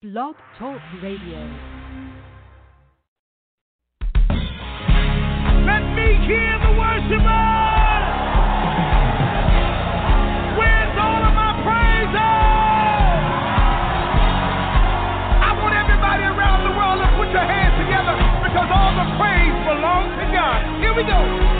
Blog Talk Radio. Let me hear the worshipers. Where's all of my praises? I want everybody around the world to put your hands together because all the praise belongs to God. Here we go.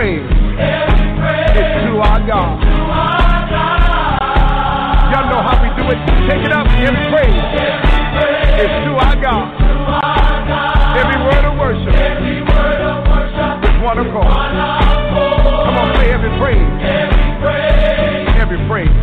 Praise. It's who I got. Y'all know how we do it. Take it up. Every praise. It's who I got. Every word of worship. With one accord. Come on, say every praise. Every praise.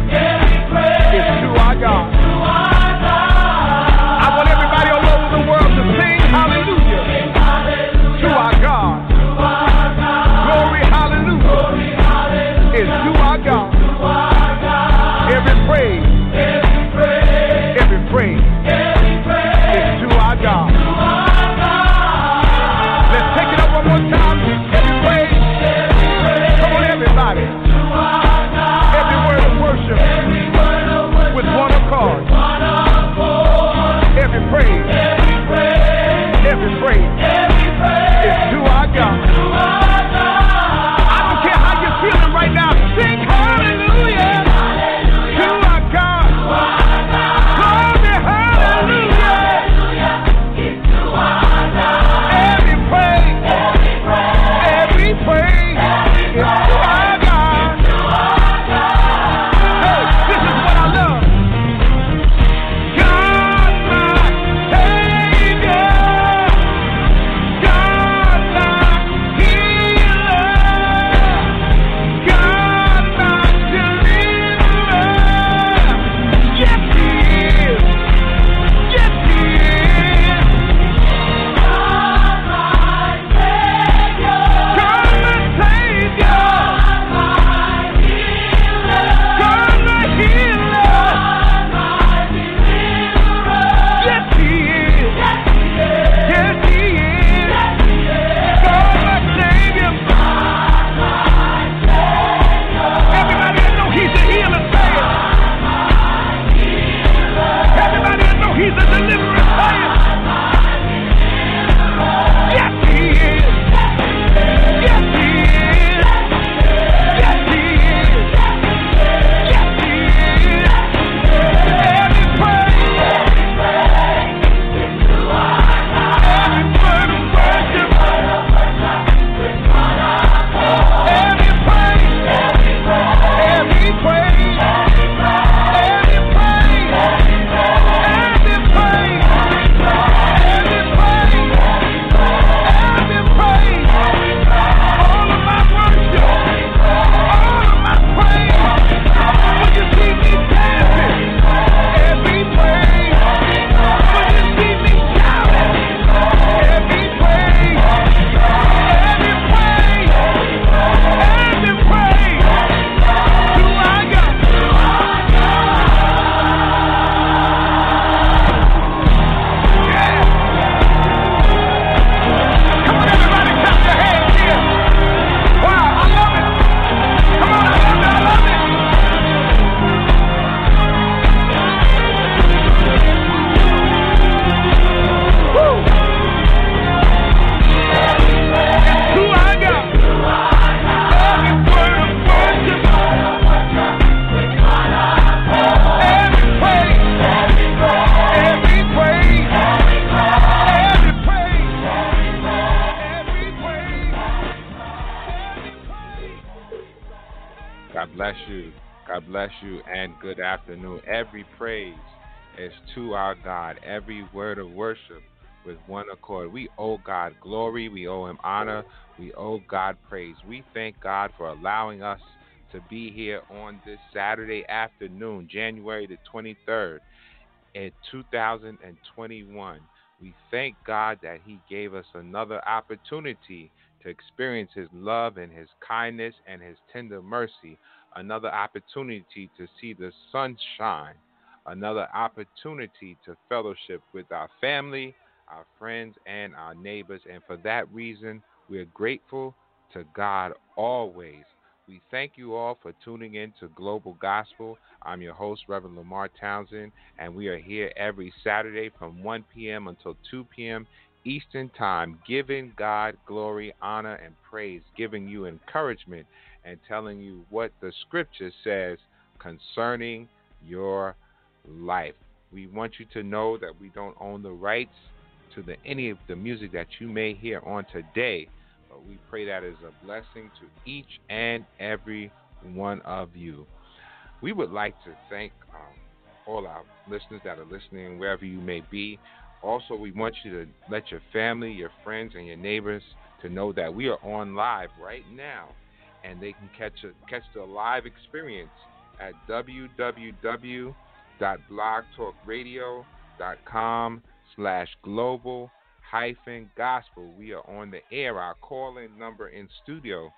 We owe God glory. We owe Him honor. We owe God praise. We thank God for allowing us to be here on this Saturday afternoon, January the 23rd, in 2021. We thank God that He gave us another opportunity to experience His love and His kindness and His tender mercy, another opportunity to see the sunshine, another opportunity to fellowship with our family, our friends, and our neighbors. And for that reason, we are grateful to God always. We thank you all for tuning in to Global Gospel. I'm your host, Reverend LeMarr Townsend, and we are here every Saturday from 1 p.m. until 2 p.m. Eastern Time, giving God glory, honor, and praise, giving you encouragement, and telling you what the scripture says concerning your life. We want you to know that we don't own the rights to the, any of the music that you may hear on today, but we pray that is a blessing to each and every one of you. We would like to thank um, all our listeners that are listening wherever you may be. Also, we want you to let your family, your friends, and your neighbors to know that we are on live right now, and they can catch a, catch the live experience at www.blogtalkradio.com slash global hyphen gospel. We are on the air. Our call in number in studio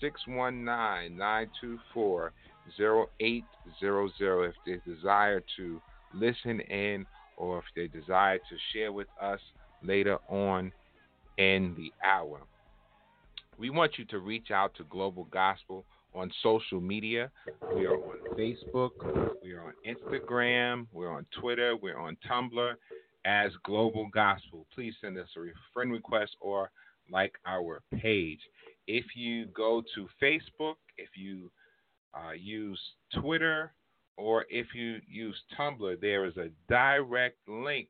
619 924 0800 if they desire to listen in or if they desire to share with us later on in the hour. We want you to reach out to Global Gospel on social media. We are on Facebook, we are on Instagram, we're on Twitter, we're on Tumblr, as Global Gospel. Please send us a friend request or like our page. If you go to Facebook, if you uh, use Twitter, or if you use Tumblr, there is a direct link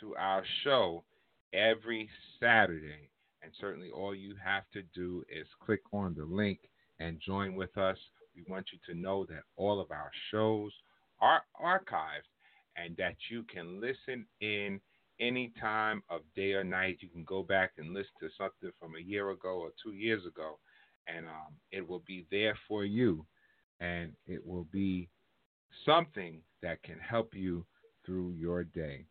to our show every Saturday. And certainly all you have to do is click on the link and join with us. We want you to know that all of our shows are archived and that you can listen in any time of day or night. You can go back and listen to something from a year ago or two years ago, and um, it will be there for you, and it will be something that can help you through your day.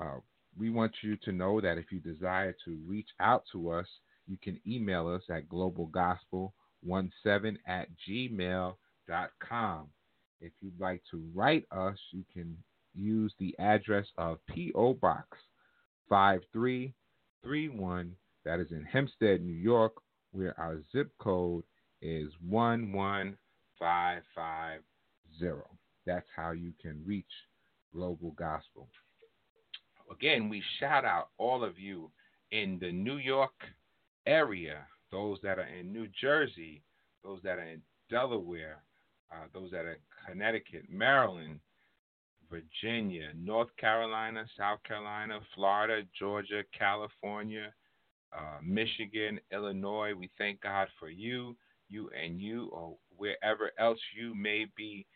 Uh, we want you to know that if you desire to reach out to us, you can email us at globalgospel17 at gmail.com. If you'd like to write us, you can use the address of P.O. Box 5331, that is in Hempstead, New York, where our zip code is 11550. That's how you can reach Global Gospel. Again, we shout out all of you in the New York area, those that are in New Jersey, those that are in Delaware, uh, those that are in Connecticut, Maryland, Virginia, North Carolina, South Carolina, Florida, Georgia, California, uh, Michigan, Illinois. We thank God for you, you and you, or wherever else you may be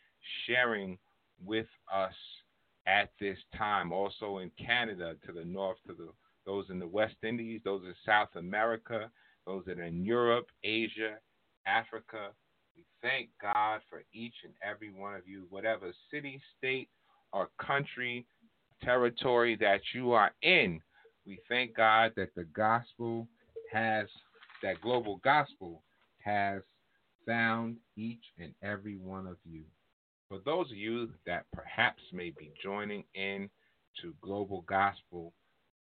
sharing with us at this time. Also in Canada, to the north, to the those in the West Indies, those in South America, those that are in Europe, Asia, Africa. We thank God for each and every one of you, whatever city, state, or country, territory that you are in. We thank God that the gospel has, that global gospel has found each and every one of you. For those of you that perhaps may be joining in to global gospel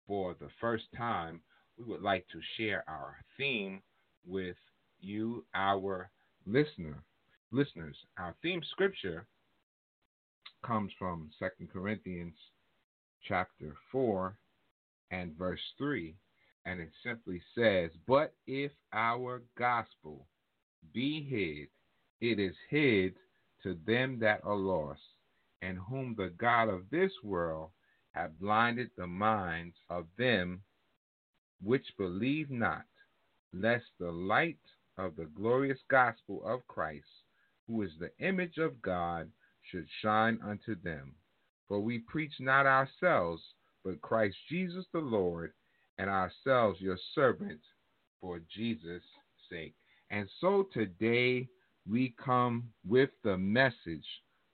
for the first time, we would like to share our theme with you, our listener, listeners. Our theme scripture comes from Second Corinthians chapter 4 and verse 3, and it simply says, But if our gospel be hid, it is hid to them that are lost, and whom the God of this world hath blinded the minds of them which believe not, lest the light of the glorious gospel of Christ, who is the image of God, should shine unto them. For we preach not ourselves, but Christ Jesus the Lord, and ourselves your servants for Jesus' sake. And so today we come with the message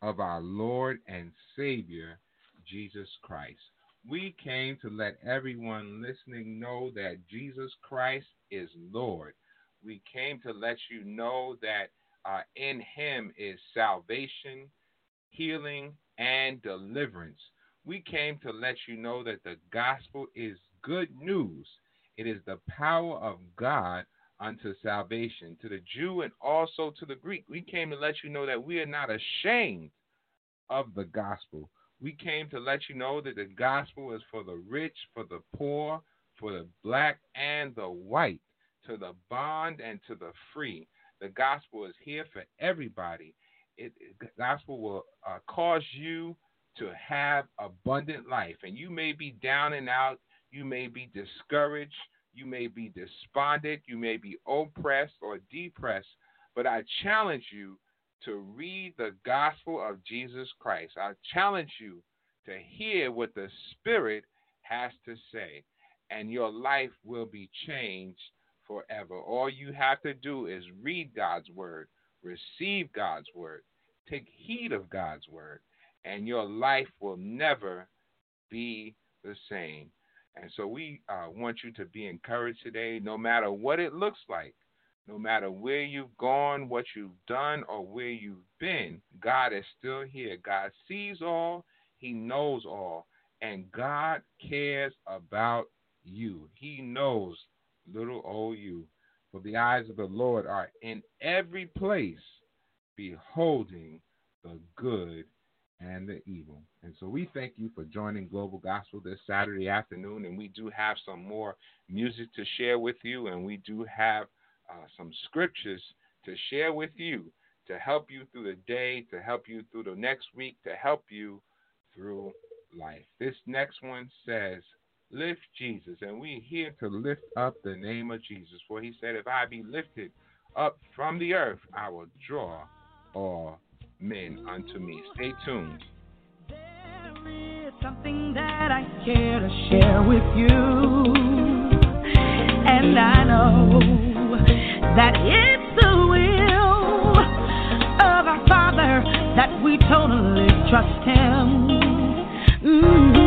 of our Lord and Savior, Jesus Christ. We came to let everyone listening know that Jesus Christ is Lord. We came to let you know that uh, in Him is salvation, healing, and deliverance. We came to let you know that the gospel is good news. It is the power of God unto salvation to the Jew and also to the Greek. We came to let you know that we are not ashamed of the gospel. We came to let you know that the gospel is for the rich, for the poor, for the black and the white, to the bond and to the free. The gospel is here for everybody. It, the gospel will uh, cause you to have abundant life. And you may be down and out, you may be discouraged, you may be despondent, you may be oppressed or depressed, but I challenge you to read the gospel of Jesus Christ. I challenge you to hear what the Spirit has to say, and your life will be changed forever. All you have to do is read God's word, receive God's word, take heed of God's word, and your life will never be the same. And so we uh, want you to be encouraged today, no matter what it looks like, no matter where you've gone, what you've done, or where you've been, God is still here. God sees all, He knows all, and God cares about you. He knows little old you. For the eyes of the Lord are in every place, beholding the good and the evil. And so we thank you for joining Global Gospel this Saturday afternoon. And we do have some more music to share with you, and we do have uh, some scriptures to share with you to help you through the day, to help you through the next week, to help you through life. This next one says, Lift Jesus. And we're here to lift up the name of Jesus. For he said, If I be lifted up from the earth, I will draw all men unto me. Stay tuned. There is something that I care to share with you. And I know that it's the will of our Father that we totally trust Him. Mhm.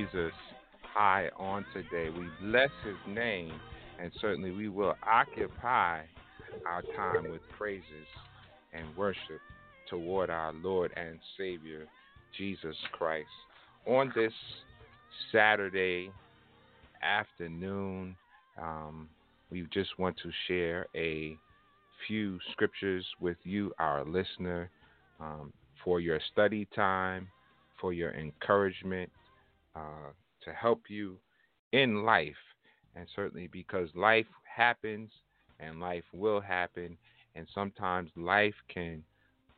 Jesus high on today. We bless his name, and certainly we will occupy our time with praises and worship toward our Lord and Savior, Jesus Christ. On this Saturday afternoon, um, we just want to share a few scriptures with you, our listener, um, for your study time, for your encouragement, uh, to help you in life. And certainly because life happens and life will happen, and sometimes life can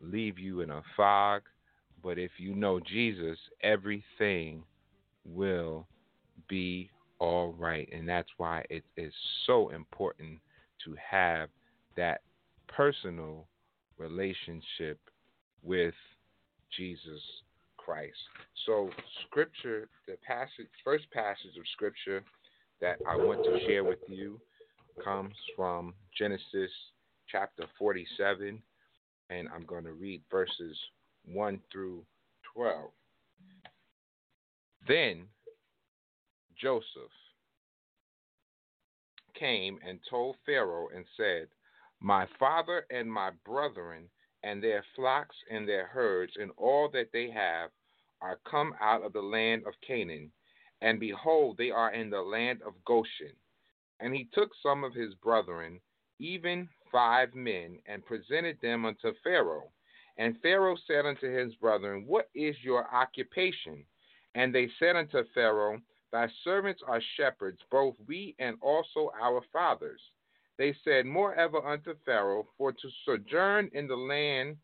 leave you in a fog. But if you know Jesus, everything will be all right. And that's why it is so important to have that personal relationship with Jesus Christ. So, scripture, the passage, first passage of scripture that I want to share with you comes from Genesis chapter 47, and I'm going to read verses 1 through 12. Then Joseph came and told Pharaoh and said, My father and my brethren and their flocks and their herds and all that they have are come out of the land of Canaan, and behold, they are in the land of Goshen. And he took some of his brethren, even five men, and presented them unto Pharaoh. And Pharaoh said unto his brethren, What is your occupation? And they said unto Pharaoh, Thy servants are shepherds, both we and also our fathers. They said, Moreover unto Pharaoh, For to sojourn in the land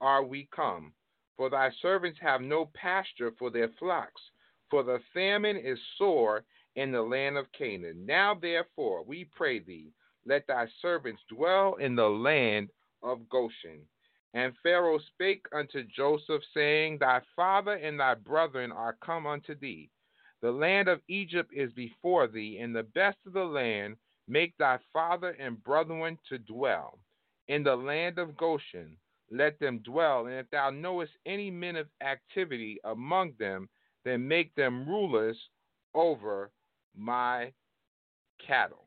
are we come. For thy servants have no pasture for their flocks, for the famine is sore in the land of Canaan. Now therefore, we pray thee, let thy servants dwell in the land of Goshen. And Pharaoh spake unto Joseph, saying, Thy father and thy brethren are come unto thee. The land of Egypt is before thee, and the best of the land make thy father and brethren to dwell. In the land of Goshen, let them dwell. And if thou knowest any men of activity among them, then make them rulers over my cattle.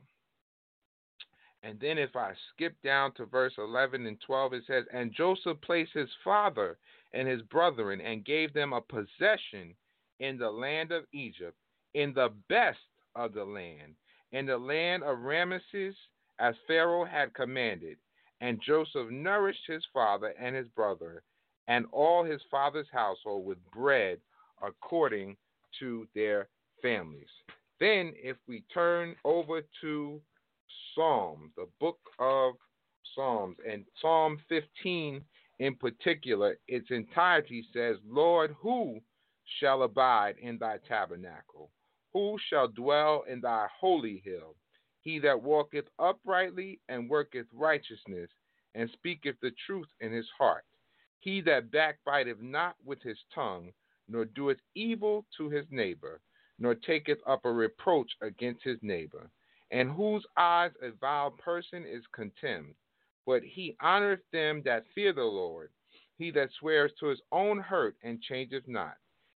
And then if I skip down to verse 11 and 12, it says, And Joseph placed his father and his brethren and gave them a possession in the land of Egypt, in the best of the land, in the land of Ramesses, as Pharaoh had commanded. And Joseph nourished his father and his brother and all his father's household with bread according to their families. Then, if we turn over to Psalm, the book of Psalms, and Psalm 15 in particular, its entirety says, Lord, who shall abide in thy tabernacle? Who shall dwell in thy holy hill? He that walketh uprightly and worketh righteousness, and speaketh the truth in his heart. He that backbiteth not with his tongue, nor doeth evil to his neighbor, nor taketh up a reproach against his neighbor, and whose eyes a vile person is contemned. But he honoreth them that fear the Lord. He that swears to his own hurt and changeth not.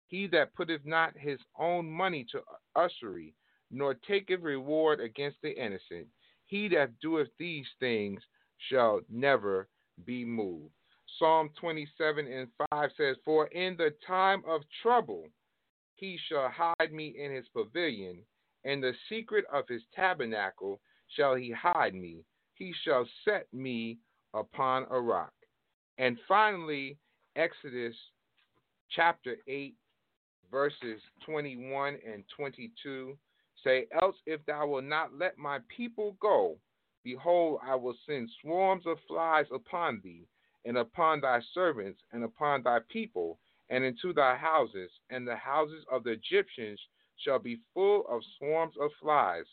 He that putteth not his own money to usury, nor taketh reward against the innocent. He that doeth these things shall never be moved. Psalm 27 and 5 says, For in the time of trouble he shall hide me in his pavilion. In the secret of his tabernacle shall he hide me. He shall set me upon a rock. And finally, Exodus chapter 8, verses 21 and 22 say, Else if thou wilt not let my people go, behold, I will send swarms of flies upon thee, and upon thy servants, and upon thy people, and into thy houses, and the houses of the Egyptians shall be full of swarms of flies,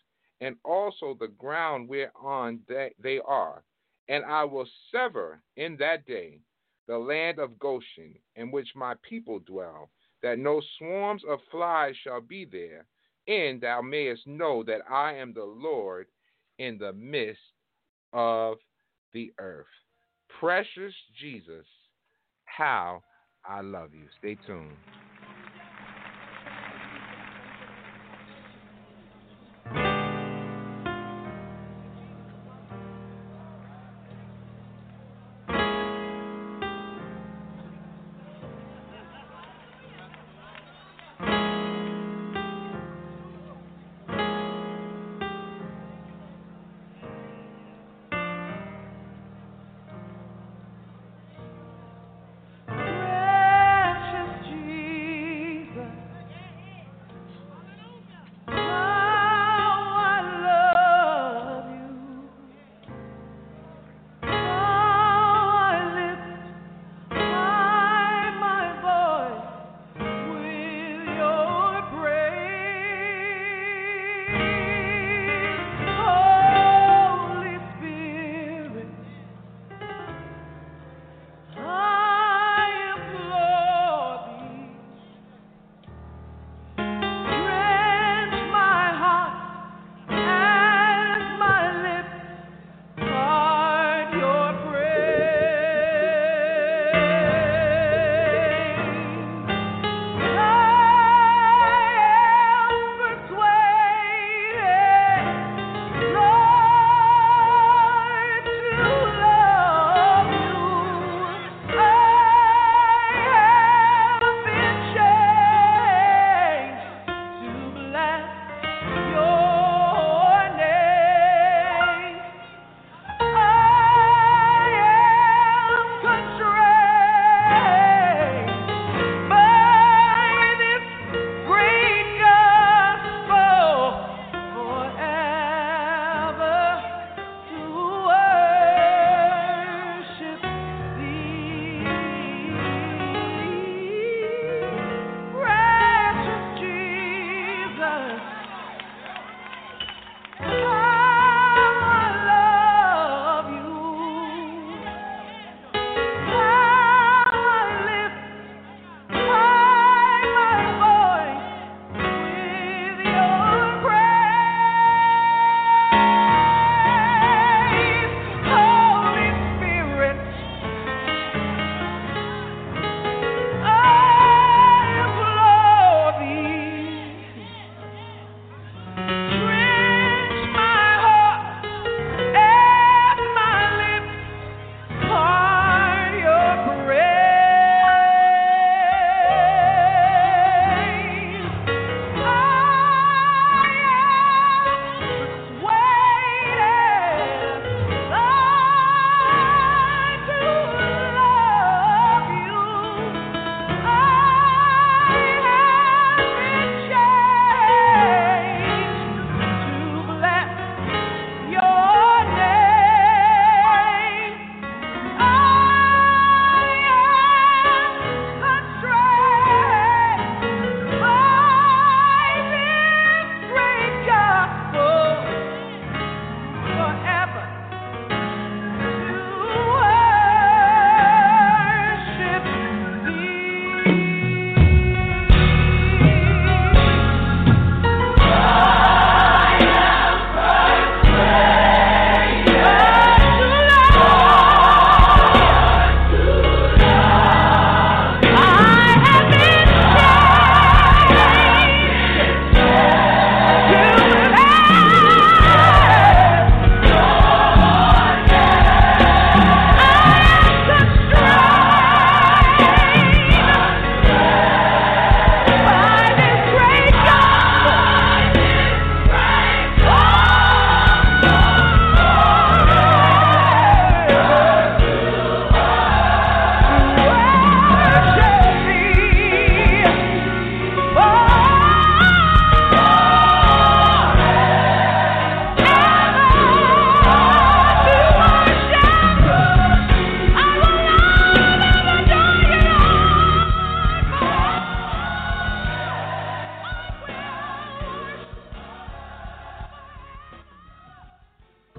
and also the ground whereon they are. And I will sever in that day the land of Goshen, in which my people dwell, that no swarms of flies shall be there, and thou mayest know that I am the Lord in the midst of the earth. Precious Jesus, how I love you. Stay tuned.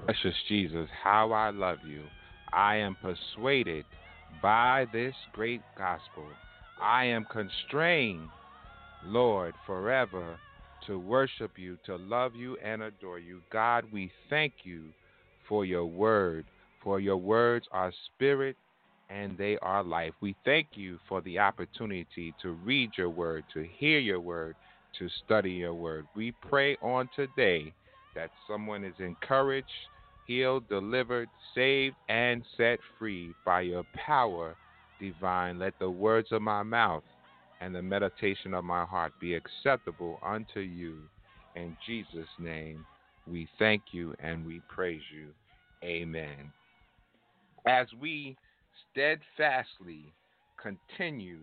Precious Jesus, how I love you. I am persuaded by this great gospel. I am constrained, Lord, forever to worship you, to love you, and adore you. God, we thank you for your word, for your words are spirit and they are life. We thank you for the opportunity to read your word, to hear your word, to study your word. We pray on today that someone is encouraged, healed, delivered, saved, and set free by your power divine. Let the words of my mouth and the meditation of my heart be acceptable unto you. In Jesus' name, we thank you and we praise you. Amen. As we steadfastly continue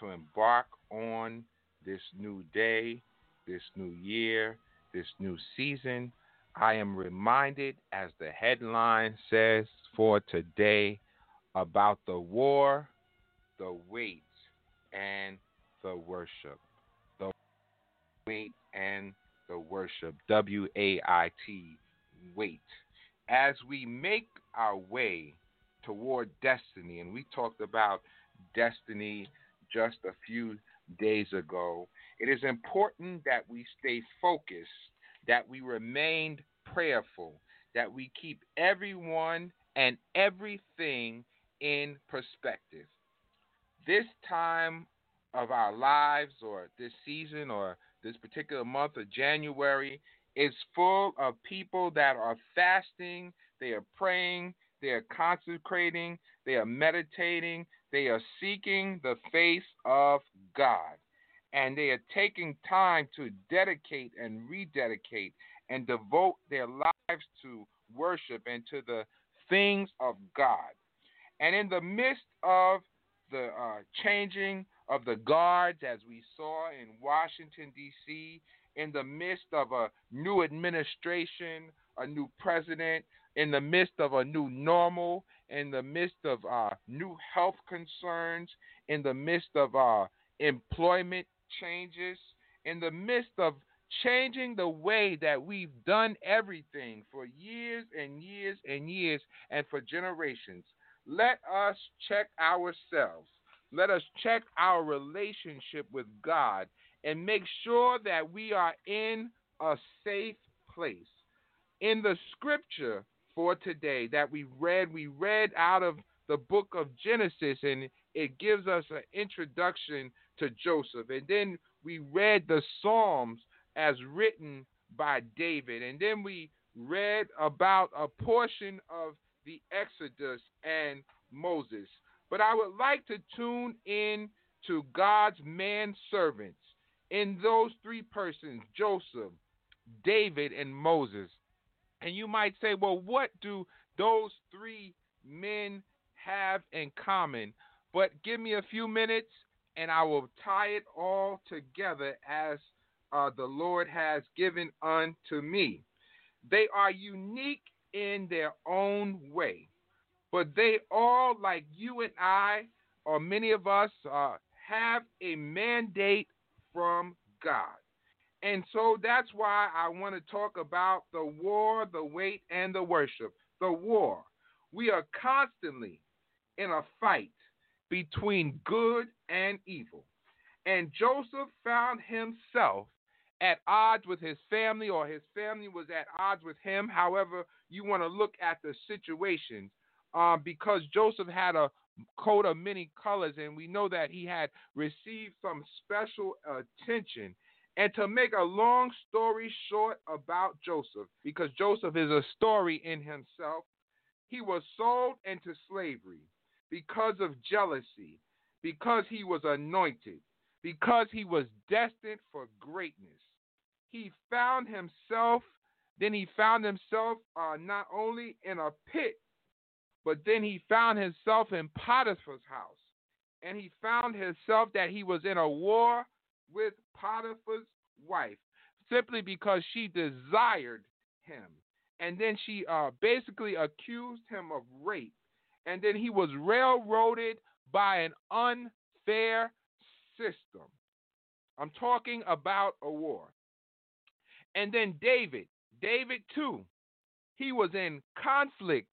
to embark on this new day, this new year, this new season, I am reminded, as the headline says for today, about the war, the wait, and the worship. The wait and the worship. W A I T, wait. As we make our way toward destiny, and we talked about destiny just a few days ago, it is important that we stay focused, that we remain prayerful, that we keep everyone and everything in perspective. This time of our lives, or this season, or this particular month of January, is full of people that are fasting, they are praying, they are consecrating, they are meditating, they are seeking the face of God. And they are taking time to dedicate and rededicate and devote their lives to worship and to the things of God. And in the midst of the uh, changing of the guards, as we saw in Washington, D.C., in the midst of a new administration, a new president, in the midst of a new normal, in the midst of uh, new health concerns, in the midst of uh, employment changes, in the midst of changing the way that we've done everything for years and years and years and for generations. Let us check ourselves. Let us check our relationship with God and make sure that we are in a safe place. In the scripture for today that we read, we read out of the book of Genesis and it gives us an introduction to Joseph. And then we read the Psalms as written by David. And then we read about a portion of the Exodus and Moses. But I would like to tune in to God's man servants in those three persons Joseph, David, and Moses. And you might say, well, what do those three men have in common? But give me a few minutes and I will tie it all together as uh, the Lord has given unto me. They are unique in their own way, but they all, like you and I, or many of us, uh, have a mandate from God. And so that's why I want to talk about the war, the wait, and the worship. The war. We are constantly in a fight between good and evil. And Joseph found himself at odds with his family, or his family was at odds with him. However, you want to look at the situation, um, because Joseph had a coat of many colors, and we know that he had received some special attention. And to make a long story short about Joseph, because Joseph is a story in himself, he was sold into slavery because of jealousy, because he was anointed, because he was destined for greatness. He found himself, then he found himself uh, not only in a pit, but then he found himself in Potiphar's house. And he found himself that he was in a war with Potiphar's wife simply because she desired him. And then she uh, basically accused him of rape. And then he was railroaded by an unfair system. I'm talking about a war. And then David, David too, he was in conflict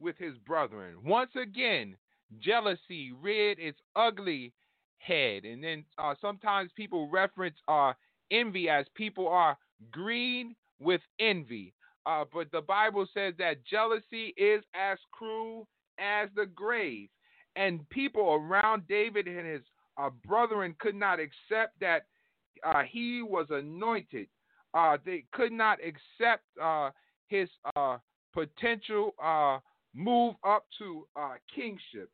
with his brethren. Once again, jealousy reared its ugly head. And then uh, sometimes people reference uh, envy as people are green with envy. Uh, but the Bible says that jealousy is as cruel as the grave. And people around David and his uh, brethren could not accept that uh, he was anointed. Uh, they could not accept uh, his uh, potential uh, move up to kingship.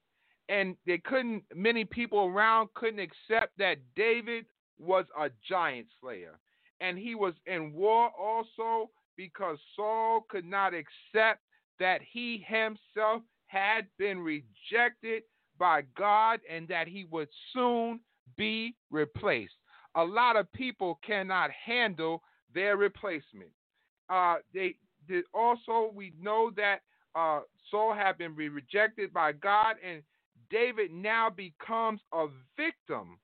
And they couldn't, many people around couldn't accept that David was a giant slayer. And he was in war also because Saul could not accept that he himself had been rejected by God and that he would soon be replaced. A lot of people cannot handle their replacement. Uh, they, they, also we know that uh, Saul had been rejected by God, and David now becomes a victim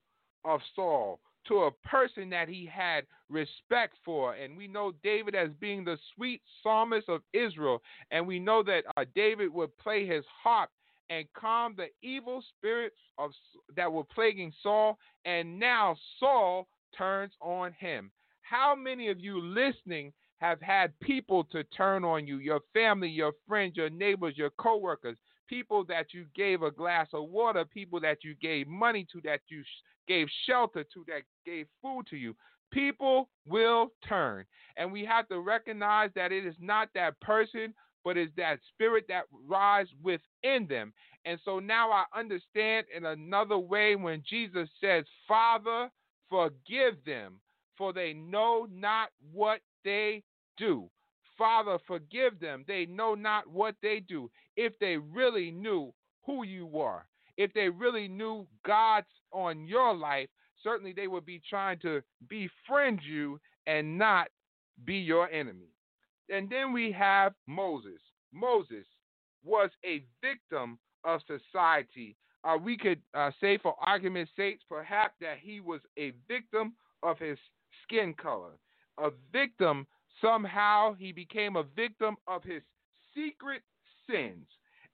of Saul to a person that he had respect for. And we know David as being the sweet psalmist of Israel. And we know that uh, David would play his harp and calm the evil spirits of that were plaguing Saul. And now Saul turns on him. How many of you listening have had people to turn on you, your family, your friends, your neighbors, your coworkers, people that you gave a glass of water, people that you gave money to, that you gave shelter to, that gave food to you. People will turn. And we have to recognize that it is not that person, but it's that spirit that rises within them. And so now I understand in another way when Jesus says, Father, forgive them, for they know not what they do. Father, forgive them. They know not what they do. If they really knew who you were, if they really knew God's on your life, certainly they would be trying to befriend you and not be your enemy. And then we have Moses. Moses was a victim of society. Uh, we could uh, say, for argument's sake, perhaps that he was a victim of his skin color, a victim Somehow he became a victim of his secret sins.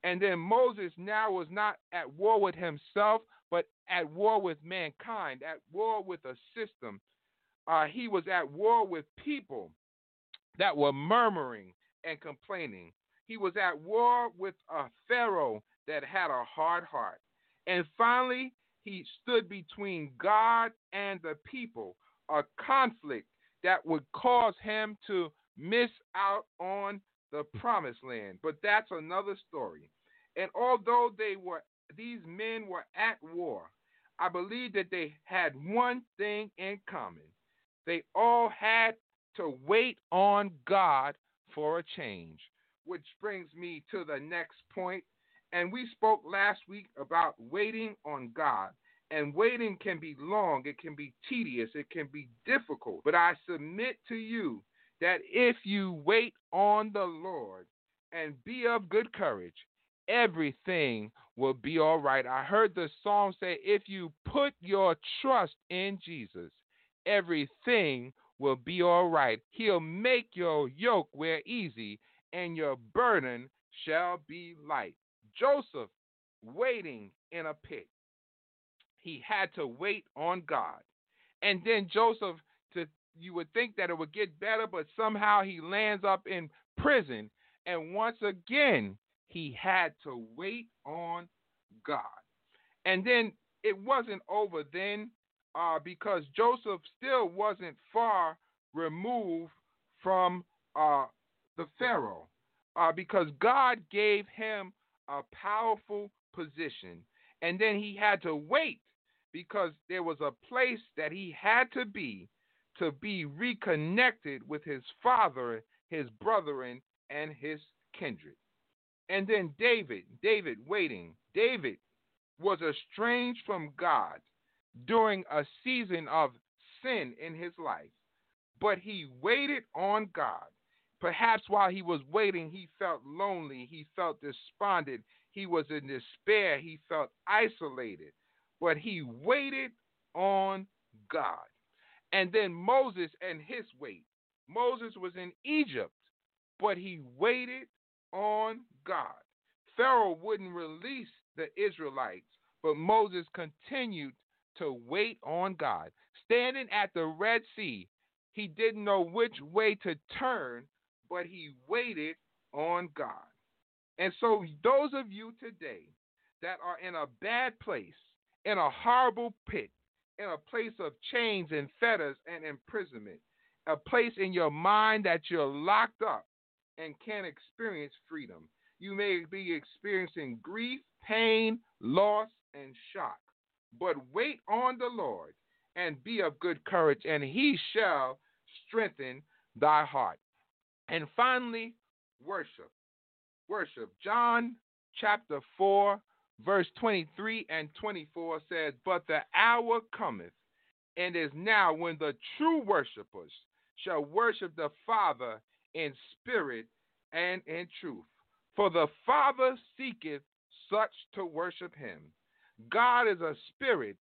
And then Moses now was not at war with himself, but at war with mankind, at war with a system. Uh, he was at war with people that were murmuring and complaining. He was at war with a Pharaoh that had a hard heart. And finally, he stood between God and the people, a conflict that would cause him to miss out on the promised land. But that's another story. And although they were these men were at war, I believe that they had one thing in common. They all had to wait on God for a change. Which brings me to the next point. And we spoke last week about waiting on God. And waiting can be long, it can be tedious, it can be difficult. But I submit to you that if you wait on the Lord and be of good courage, everything will be all right. I heard the song say, if you put your trust in Jesus, everything will be all right. He'll make your yoke wear easy, and your burden shall be light. Joseph waiting in a pit he had to wait on God. And then Joseph, to you would think that it would get better, but somehow he lands up in prison. And once again, he had to wait on God. And then it wasn't over then uh, because Joseph still wasn't far removed from uh, the Pharaoh uh, because God gave him a powerful position. And then he had to wait because there was a place that he had to be to be reconnected with his father, his brethren, and his kindred. And then David, David waiting. David was estranged from God during a season of sin in his life, but he waited on God. Perhaps while he was waiting, he felt lonely, he felt despondent, he was in despair, he felt isolated but he waited on God. And then Moses and his wait. Moses was in Egypt, but he waited on God. Pharaoh wouldn't release the Israelites, but Moses continued to wait on God. Standing at the Red Sea, he didn't know which way to turn, but he waited on God. And so, those of you today that are in a bad place, in a horrible pit, in a place of chains and fetters and imprisonment, a place in your mind that you're locked up and can't experience freedom. You may be experiencing grief, pain, loss, and shock. But wait on the Lord and be of good courage, and he shall strengthen thy heart. And finally, worship. Worship. John chapter 4, verse 23 and 24 says, But the hour cometh, and is now when the true worshipers shall worship the Father in spirit and in truth. For the Father seeketh such to worship him. God is a spirit,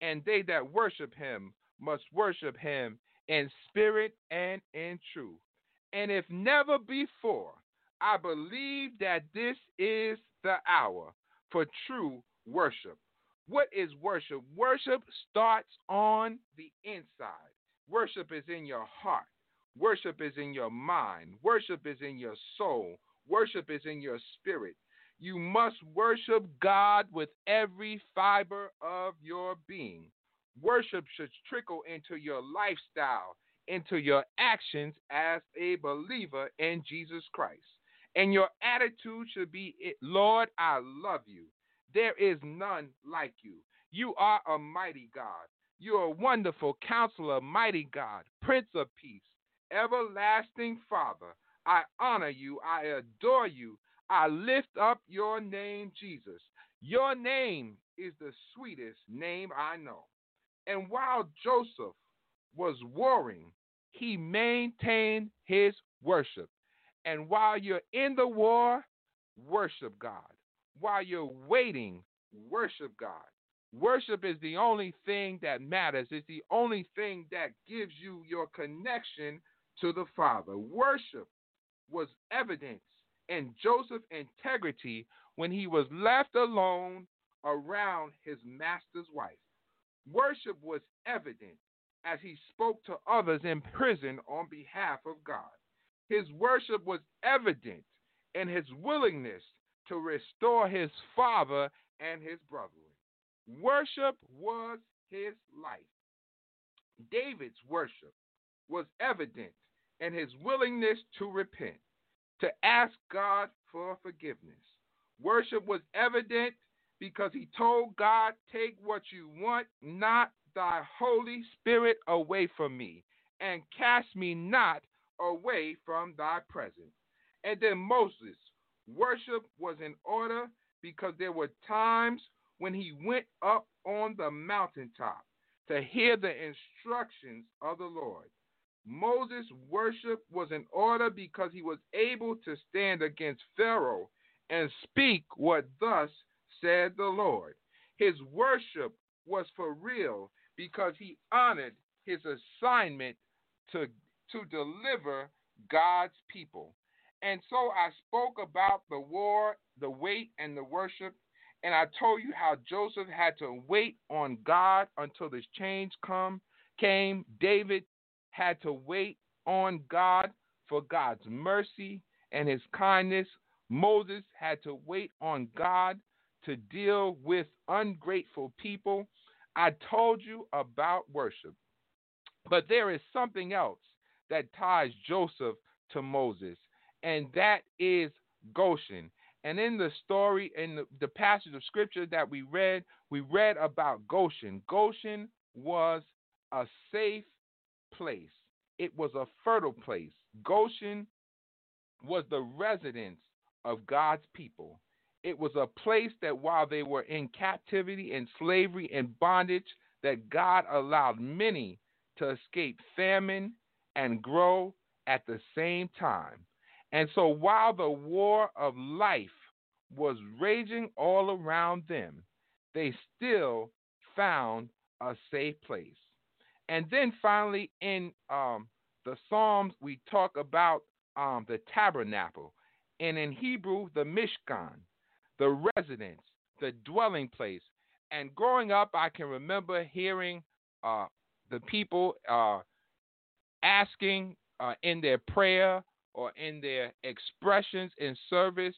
and they that worship him must worship him in spirit and in truth. And if never before, I believe that this is the hour for true worship. What is worship? Worship starts on the inside. Worship is in your heart. Worship is in your mind. Worship is in your soul. Worship is in your spirit. You must worship God with every fiber of your being. Worship should trickle into your lifestyle, into your actions as a believer in Jesus Christ. And your attitude should be, Lord, I love you. There is none like you. You are a mighty God. You are a wonderful counselor, mighty God, Prince of Peace, everlasting Father. I honor you. I adore you. I lift up your name, Jesus. Your name is the sweetest name I know. And while Joseph was warring, he maintained his worship. And while you're in the war, worship God. While you're waiting, worship God. Worship is the only thing that matters. It's the only thing that gives you your connection to the Father. Worship was evidence in Joseph's integrity when he was left alone around his master's wife. Worship was evident as he spoke to others in prison on behalf of God. His worship was evident in his willingness to restore his father and his brethren. Worship was his life. David's worship was evident in his willingness to repent, to ask God for forgiveness. Worship was evident because he told God, Take what you want, not thy Holy Spirit away from me, and cast me not away from thy presence. And then Moses, worship was in order because there were times when he went up on the mountaintop to hear the instructions of the Lord. Moses' worship was in order because he was able to stand against Pharaoh and speak what thus said the Lord. His worship was for real because he honored his assignment to, to deliver God's people. And so I spoke about the war, the wait, and the worship. And I told you how Joseph had to wait on God until this change come came. David had to wait on God for God's mercy and his kindness. Moses had to wait on God to deal with ungrateful people. I told you about worship. But there is something else that ties Joseph to Moses, and that is Goshen. And in the story, in the, the passage of scripture that we read, we read about Goshen. Goshen was a safe place, it was a fertile place. Goshen was the residence of God's people. It was a place that while they were in captivity and slavery and bondage, that God allowed many to escape famine and grow at the same time. And so while the war of life was raging all around them, they still found a safe place. And then finally, in um, the Psalms, we talk about um, the tabernacle, and in Hebrew, the Mishkan, the residence, the dwelling place. And growing up, I can remember hearing uh, the people uh, asking uh, in their prayer or in their expressions in service,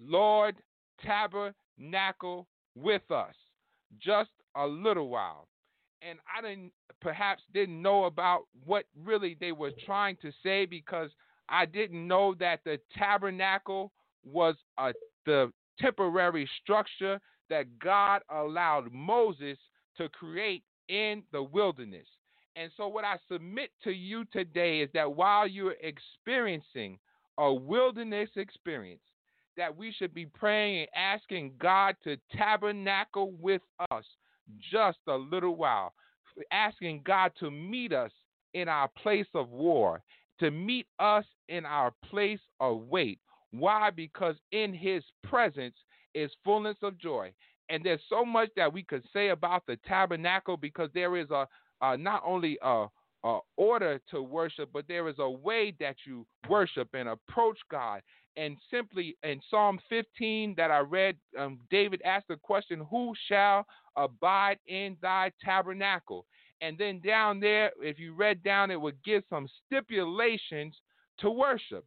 Lord, tabernacle with us just a little while. And I didn't perhaps didn't know about what really they were trying to say because I didn't know that the tabernacle was a the temporary structure that God allowed Moses to create in the wilderness. And so, what I submit to you today is that while you're experiencing a wilderness experience, that we should be praying and asking God to tabernacle with us just a little while, asking God to meet us in our place of war, to meet us in our place of wait. Why? Because in His presence is fullness of joy. And there's so much that we could say about the tabernacle because there is a, uh, not only a, a order to worship, but there is a way that you worship and approach God. And simply in Psalm 15 that I read, um, David asked the question, Who shall abide in thy tabernacle? And then down there, if you read down, it would give some stipulations to worship.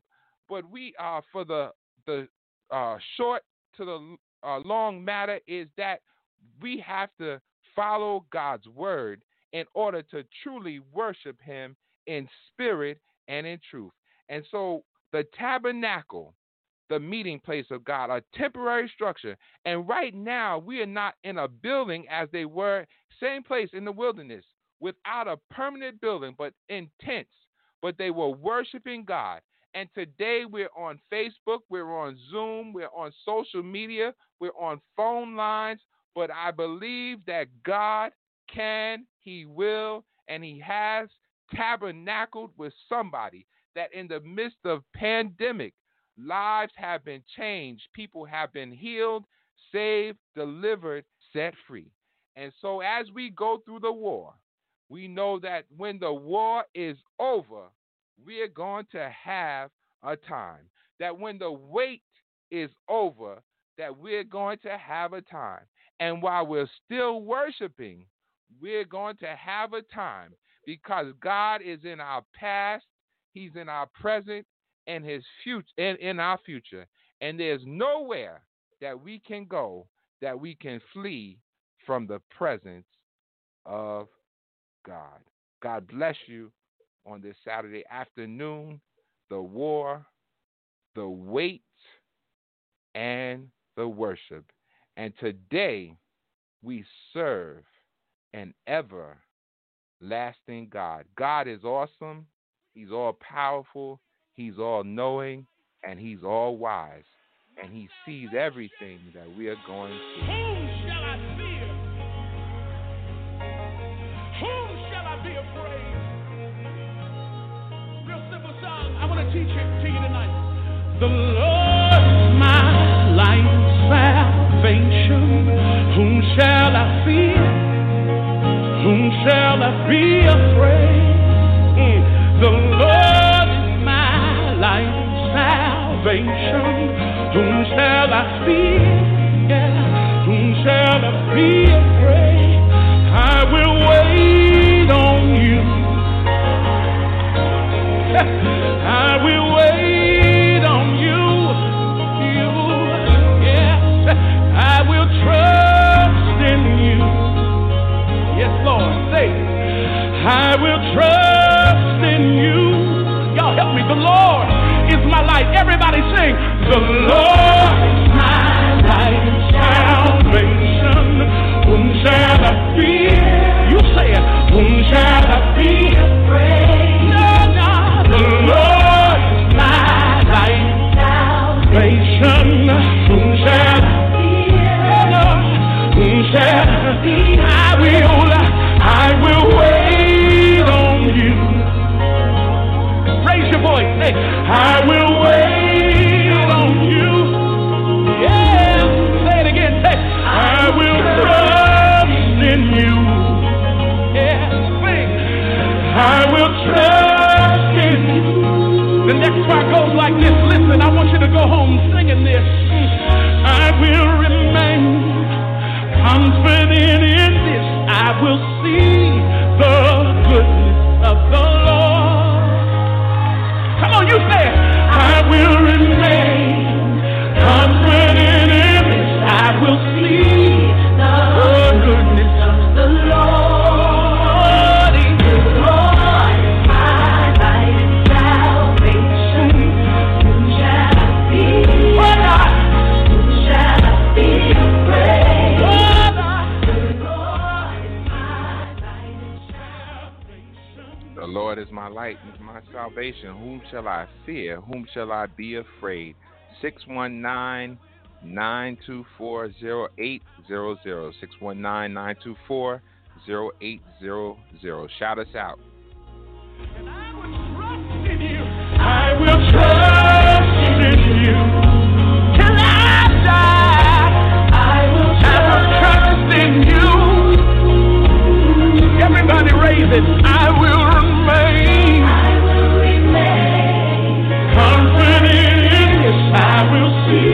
But we, uh, for the the uh, short to the uh, long matter, is that we have to follow God's word in order to truly worship Him in spirit and in truth. And so the tabernacle, the meeting place of God, a temporary structure. And right now, we are not in a building as they were, same place in the wilderness, without a permanent building, but in tents. But they were worshiping God. And today we're on Facebook, we're on Zoom, we're on social media, we're on phone lines. But I believe that God can, He will, and He has tabernacled with somebody that in the midst of pandemic, lives have been changed, people have been healed, saved, delivered, set free. And so as we go through the war, we know that when the war is over, we are going to have a time. That when the wait is over, that we're going to have a time. And while we're still worshiping, we're going to have a time because God is in our past, He's in our present, and His future, and in our future. And there's nowhere that we can go that we can flee from the presence of God. God bless you on this Saturday afternoon. The war, the wait, and the worship. And today we serve an everlasting God. God is awesome. He's all powerful. He's all knowing. And He's all wise. And He sees everything that we are going through. Whom shall I fear? Whom shall I be afraid? Real simple song. I want to teach it to you tonight. The Lord is my light salvation. Whom shall I fear? Whom shall I be afraid? Mm. The Lord is my light and salvation. Whom shall I fear? Yeah. Whom shall I be The Lord is my light. Everybody sing. The Lord is my light and salvation. Whom shall I fear? You say it. Whom shall I be 619 924 0800. 619 924 0800. Shout us out. I will trust in you till I die. I will trust in you. Everybody raise it. I will remain I will see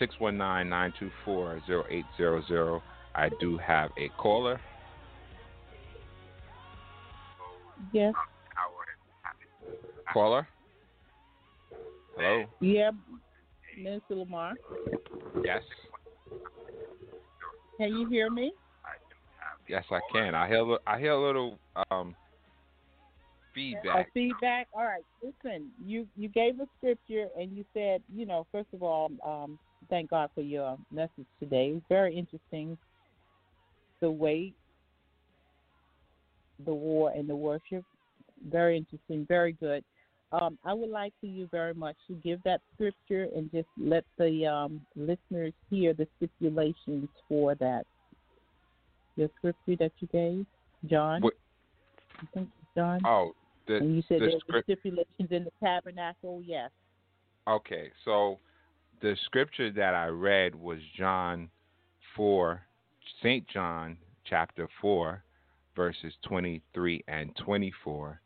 619-924-0800. I do have a caller. Yes. Caller? Hello? Yeah, Minister LeMarr. Yes? Can you hear me? Yes, I can. I hear, a I hear a little um, A feedback. feedback. All right. Listen, you you gave a scripture and you said, you know, first of all, um, thank God for your message today. It's very interesting. The wait, the war, and the worship. Very interesting. Very good. Um, I would like for you very much to give that scripture and just let the um, listeners hear the stipulations for that. The scripture that you gave, John. What- I think John. Oh, the, and you said the there were script. stipulations in the tabernacle. Yes. Okay, so the scripture that I read was John 4, St. John chapter 4, verses 23 and 24,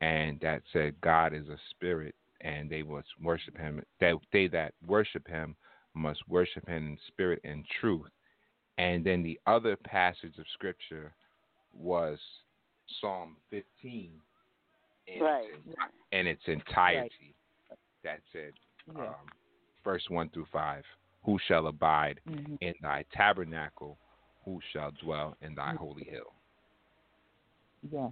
and that said, God is a spirit, and they must worship him. That they that worship him must worship him in spirit and truth. And then the other passage of scripture was Psalm 15 in, Right. its, in its entirety. That said, Yeah. um, verse 1 through 5 Who shall abide Mhm. in thy tabernacle? Who shall dwell in thy holy hill? Yeah.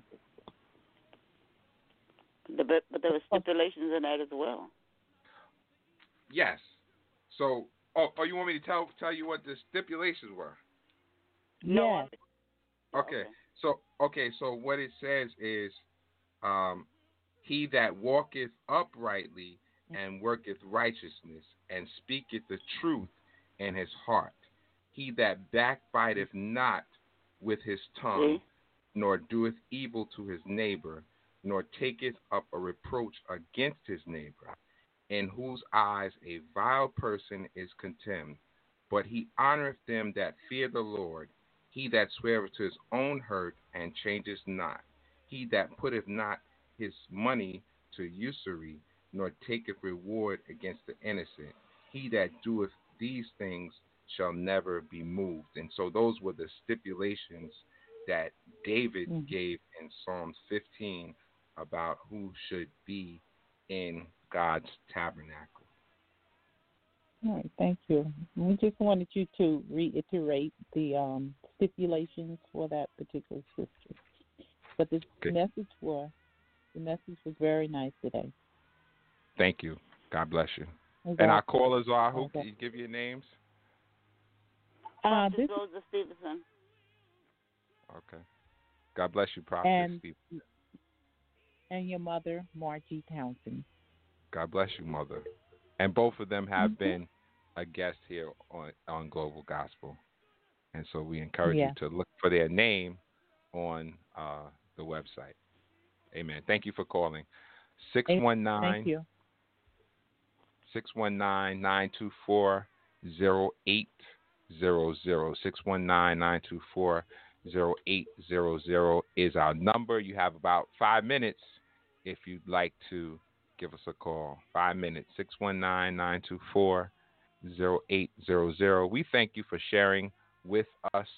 The, but, but there were stipulations in that as well. Yes. So, oh, oh, you want me to tell tell you what the stipulations were? Yes. Okay. So okay, so what it says is, um, he that walketh uprightly Mm-hmm. and worketh righteousness and speaketh the truth in his heart. He that backbiteth not with his tongue, mm-hmm. nor doeth evil to his neighbor, nor taketh up a reproach against his neighbor, in whose eyes a vile person is contemned. But he honoreth them that fear the Lord. He that sweareth to his own hurt and changeth not. He that putteth not his money to usury, nor taketh reward against the innocent. He that doeth these things shall never be moved. And so those were the stipulations that David Mhm. gave in Psalms 15 about who should be in God's tabernacle. All right, thank you. We just wanted you to reiterate the um, stipulations for that particular scripture. But the Okay. message was the message was very nice today. Thank you. God bless you. Is And that- our callers are who? Okay. Can you give your names? uh, Prophet this Rosa Stevenson. Okay. God bless you, Prophet And- Steve. and your mother, Margie Townsend. God bless you, Mother. And both of them have Mhm. been a guest here on, on Global Gospel. And so we encourage Yeah. you to look for their name on uh, the website. Amen. Thank you for calling. Thank 619 you. 619 924 0800. 619 924 0800 is our number. You have about five minutes if you'd like to give us a call. Five minutes. 619 924 0800. We thank you for sharing with us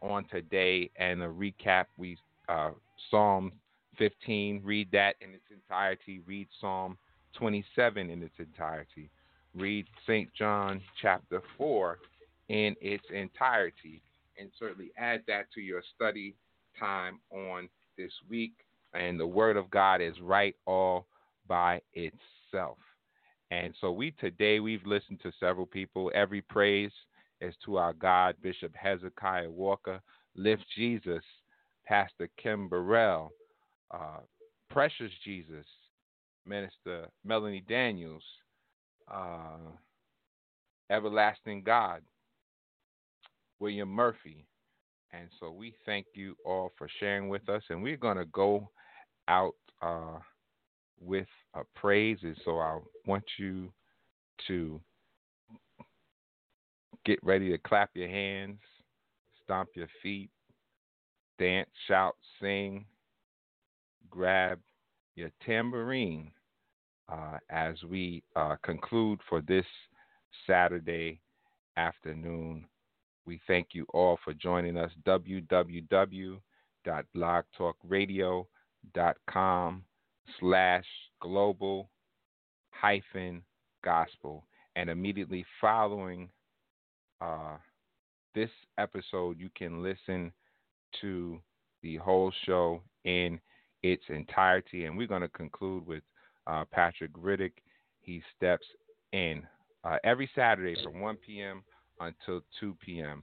on today and a recap. We uh, Psalm 15, read that in its entirety. Read Psalm 27 in its entirety. Read St. John chapter 4 in its entirety. And certainly add that to your study time on this week. And the Word of God is right all by itself. And so we today we've listened to several people. Every praise is to our God, Bishop Hezekiah Walker, Lift Jesus, Pastor Kim Burrell, uh, Precious Jesus, Minister Melanie Daniels, uh, Everlasting God, William Murphy. And so we thank you all for sharing with us. And we're going to go out uh, with a praise. And so I want you to get ready to clap your hands, stomp your feet, dance, shout, sing, grab your tambourine uh, as we uh, conclude for this Saturday afternoon. We thank you all for joining us. www.blogtalkradio.com slash global hyphen gospel. And immediately following uh, this episode, you can listen to the whole show in its entirety. And we're going to conclude with uh, Patrick Riddick. He steps in uh, every Saturday from 1 p.m. until 2 p.m.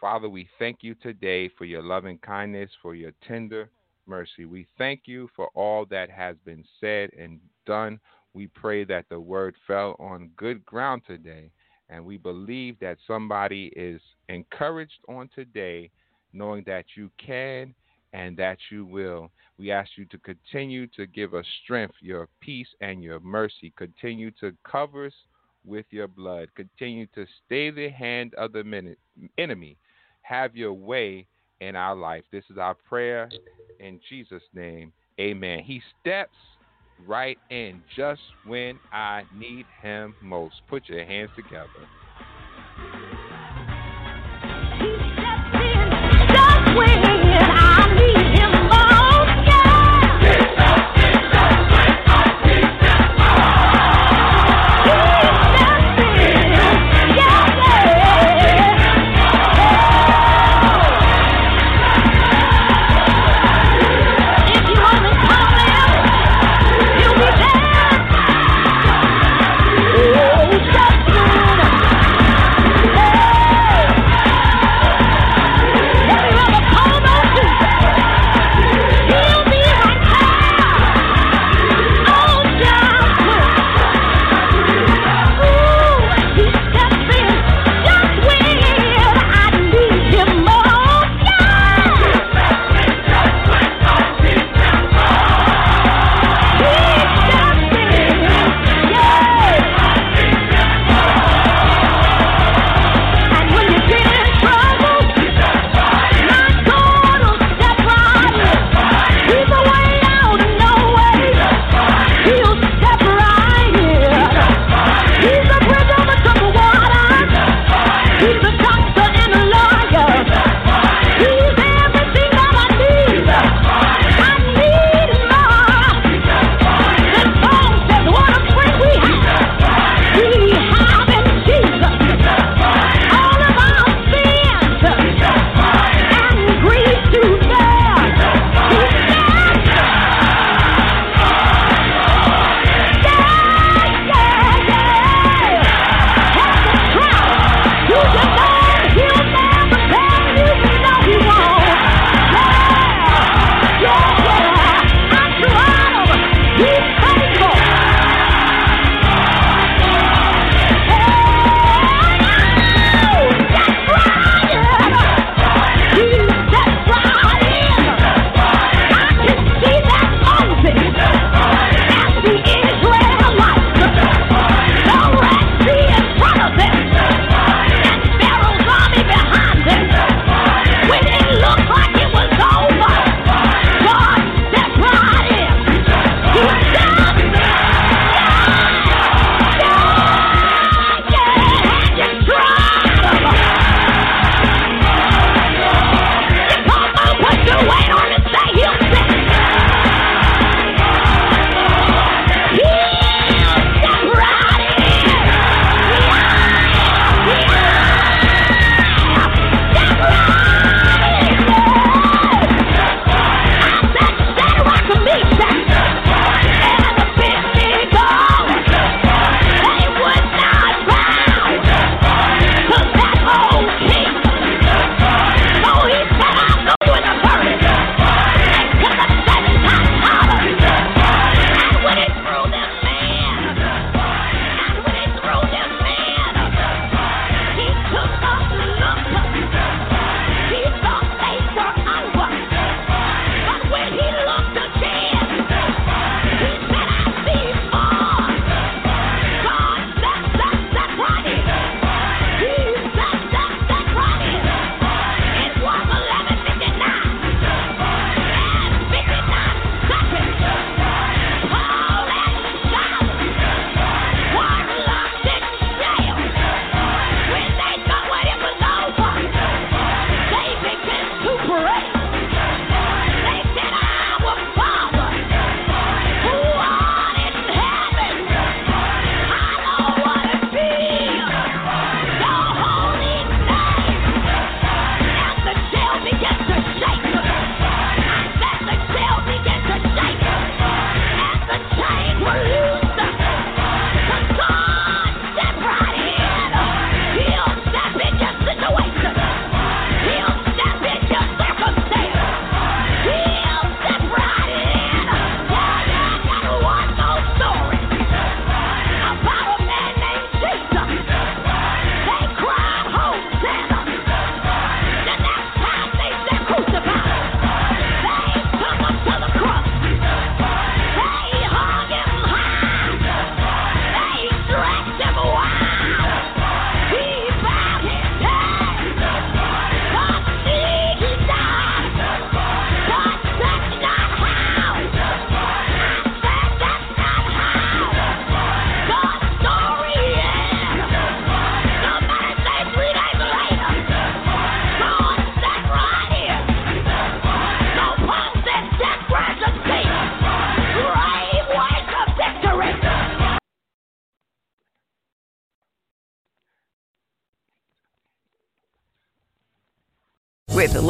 Father, we thank you today for your loving kindness, for your tender mercy. We thank you for all that has been said and done. We pray that the word fell on good ground today. And we believe that somebody is encouraged on today, knowing that you can and that you will. We ask you to continue to give us strength, your peace, and your mercy. Continue to cover us with your blood. Continue to stay the hand of the enemy. Have your way in our life. This is our prayer in Jesus' name. Amen. He steps right in just when I need him most. Put your hands together.